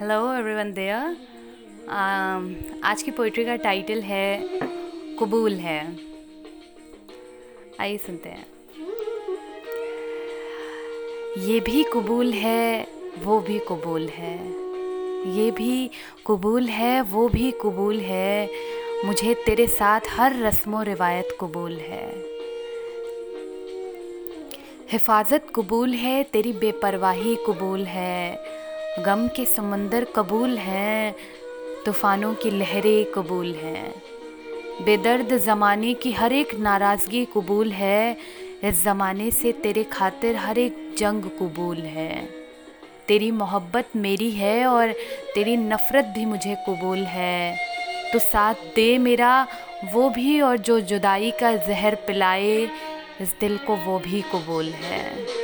Hello everyone there आज की poetry का टाइटल है कबूल है। आइए सुनते हैं। ये भी कबूल है, वो भी कबूल है। ये भी कबूल है, वो भी कबूल है। मुझे तेरे साथ हर रस्म व रिवायत कबूल है। हिफाजत कबूल है, तेरी बेपरवाही कबूल है। गम के समंदर कबूल हैं, तूफ़ानों की लहरें कबूल हैं। बेदर्द ज़माने की हर एक नाराज़गी कबूल है, इस ज़माने से तेरे खातिर हर एक जंग कबूल है। तेरी मोहब्बत मेरी है और तेरी नफ़रत भी मुझे कबूल है। तो साथ दे मेरा, वो भी और जो जुदाई का जहर पिलाए, इस दिल को वो भी कबूल है।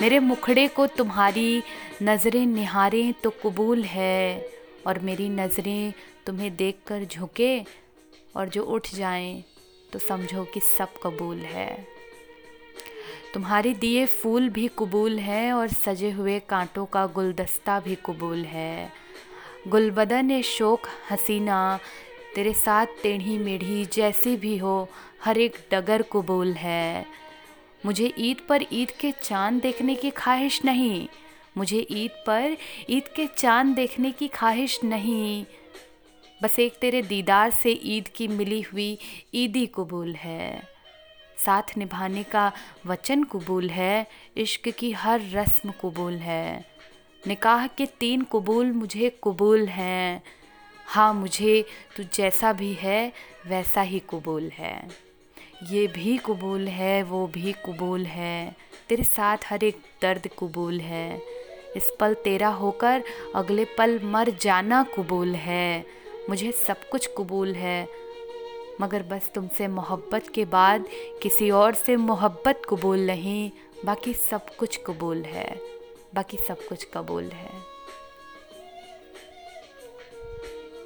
मेरे मुखड़े को तुम्हारी नज़रें निहारें तो कबूल है, और मेरी नज़रें तुम्हें देखकर झुके और जो उठ जाएँ तो समझो कि सब कबूल है। तुम्हारे दिए फूल भी कबूल है और सजे हुए कांटों का गुलदस्ता भी कबूल है। गुलबदन शोक हसीना, तेरे साथ टेढ़ी मेढ़ी जैसी भी हो, हर एक डगर कबूल है। मुझे ईद पर ईद के चाँद देखने की ख्वाहिश नहीं। मुझे ईद पर ईद के चाँद देखने की ख्वाहिश नहीं। बस एक तेरे दीदार से ईद की मिली हुई ईदी कबूल है। साथ निभाने का वचन कबूल है। इश्क की हर रस्म कबूल है। निकाह के तीन कबूल मुझे कबूल हैं। हाँ मुझे, तू जैसा भी है, वैसा ही कबूल है। ये भी कबूल है, वो भी कबूल है। तेरे साथ हर एक दर्द कबूल है। इस पल तेरा होकर अगले पल मर जाना कबूल है। मुझे सब कुछ कबूल है। मगर बस तुमसे मोहब्बत के बाद किसी और से मोहब्बत कबूल नहीं। बाकी सब कुछ कबूल है। बाकी सब कुछ कबूल है।